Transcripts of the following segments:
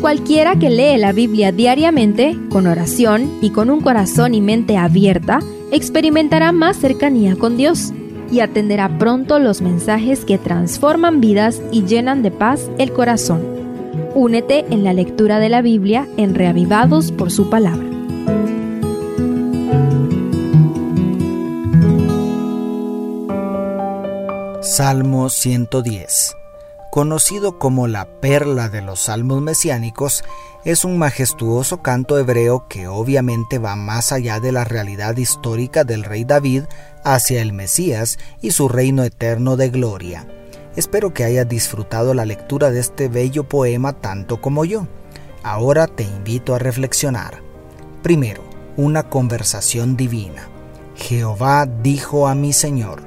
Cualquiera que lee la Biblia diariamente, con oración y con un corazón y mente abierta, experimentará más cercanía con Dios y atenderá pronto los mensajes que transforman vidas y llenan de paz el corazón. Únete en la lectura de la Biblia en Reavivados por su palabra. Salmo 110 Conocido como la perla de los salmos mesiánicos, es un majestuoso canto hebreo que obviamente va más allá de la realidad histórica del rey David hacia el Mesías y su reino eterno de gloria. Espero que hayas disfrutado la lectura de este bello poema tanto como yo. Ahora te invito a reflexionar. Primero, una conversación divina. Jehová dijo a mi Señor.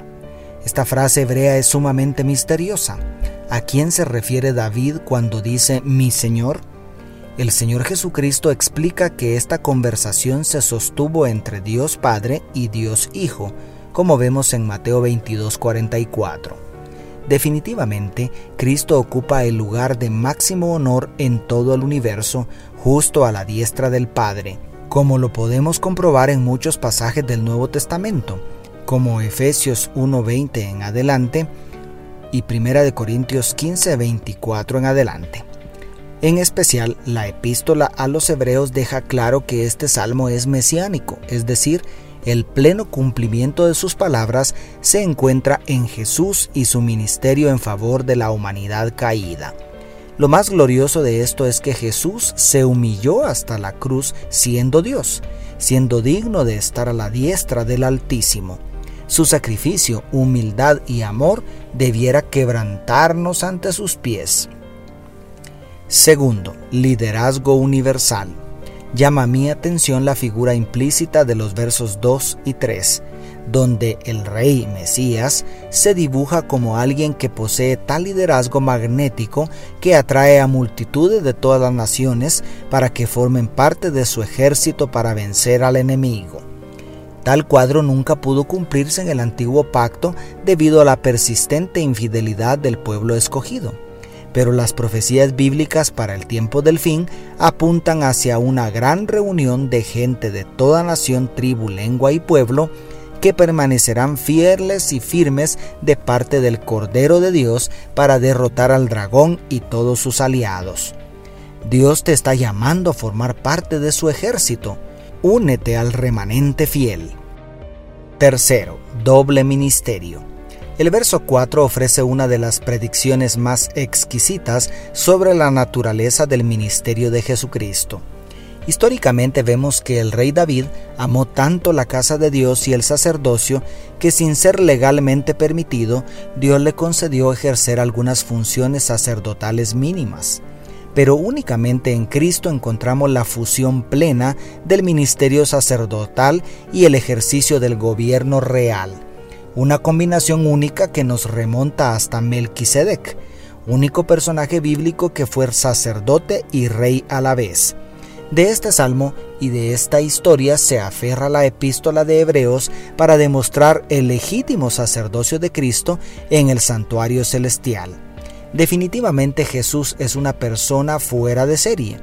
Esta frase hebrea es sumamente misteriosa. ¿A quién se refiere David cuando dice mi Señor? El Señor Jesucristo explica que esta conversación se sostuvo entre Dios Padre y Dios Hijo, como vemos en Mateo 22:44. Definitivamente, Cristo ocupa el lugar de máximo honor en todo el universo, justo a la diestra del Padre, como lo podemos comprobar en muchos pasajes del Nuevo Testamento, como Efesios 1:20 en adelante y 1 Corintios 15:24 en adelante. En especial, la epístola a los hebreos deja claro que este salmo es mesiánico, es decir, el pleno cumplimiento de sus palabras se encuentra en Jesús y su ministerio en favor de la humanidad caída. Lo más glorioso de esto es que Jesús se humilló hasta la cruz siendo Dios, siendo digno de estar a la diestra del Altísimo. Su sacrificio, humildad y amor debiera quebrantarnos ante sus pies. Segundo, liderazgo universal. Llama mi atención la figura implícita de los versos 2 y 3, donde el rey Mesías se dibuja como alguien que posee tal liderazgo magnético que atrae a multitudes de todas las naciones para que formen parte de su ejército para vencer al enemigo. Tal cuadro nunca pudo cumplirse en el antiguo pacto debido a la persistente infidelidad del pueblo escogido pero las profecías bíblicas para el tiempo del fin apuntan hacia una gran reunión de gente de toda nación, tribu, lengua y pueblo que permanecerán fieles y firmes de parte del Cordero de Dios para derrotar al dragón y todos sus aliados. Dios te está llamando a formar parte de su ejército. Únete al remanente fiel. Tercero, doble ministerio. El verso 4 ofrece una de las predicciones más exquisitas sobre la naturaleza del ministerio de Jesucristo. Históricamente vemos que el rey David amó tanto la casa de Dios y el sacerdocio que sin ser legalmente permitido, Dios le concedió ejercer algunas funciones sacerdotales mínimas. Pero únicamente en Cristo encontramos la fusión plena del ministerio sacerdotal y el ejercicio del gobierno real una combinación única que nos remonta hasta Melquisedec, único personaje bíblico que fue sacerdote y rey a la vez. De este salmo y de esta historia se aferra la epístola de Hebreos para demostrar el legítimo sacerdocio de Cristo en el santuario celestial. Definitivamente Jesús es una persona fuera de serie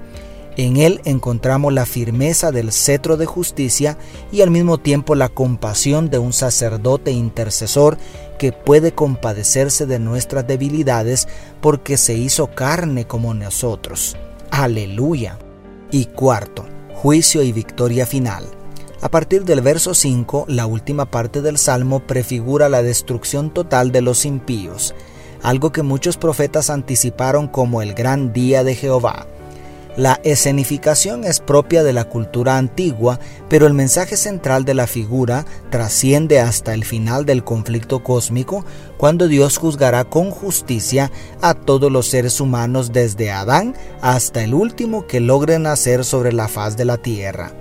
en él encontramos la firmeza del cetro de justicia y al mismo tiempo la compasión de un sacerdote intercesor que puede compadecerse de nuestras debilidades porque se hizo carne como nosotros. Aleluya. Y cuarto, juicio y victoria final. A partir del verso 5, la última parte del Salmo prefigura la destrucción total de los impíos, algo que muchos profetas anticiparon como el gran día de Jehová. La escenificación es propia de la cultura antigua, pero el mensaje central de la figura trasciende hasta el final del conflicto cósmico, cuando Dios juzgará con justicia a todos los seres humanos desde Adán hasta el último que logre nacer sobre la faz de la tierra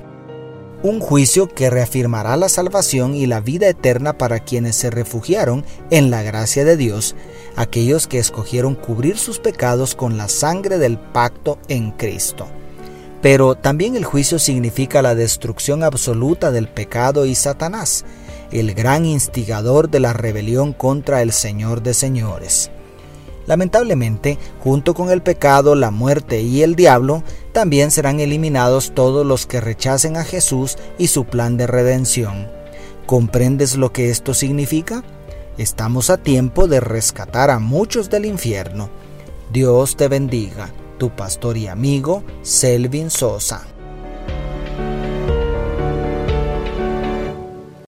un juicio que reafirmará la salvación y la vida eterna para quienes se refugiaron en la gracia de Dios, aquellos que escogieron cubrir sus pecados con la sangre del pacto en Cristo. Pero también el juicio significa la destrucción absoluta del pecado y Satanás, el gran instigador de la rebelión contra el Señor de señores. Lamentablemente, junto con el pecado, la muerte y el diablo, también serán eliminados todos los que rechacen a Jesús y su plan de redención. ¿Comprendes lo que esto significa? Estamos a tiempo de rescatar a muchos del infierno. Dios te bendiga, tu pastor y amigo Selvin Sosa.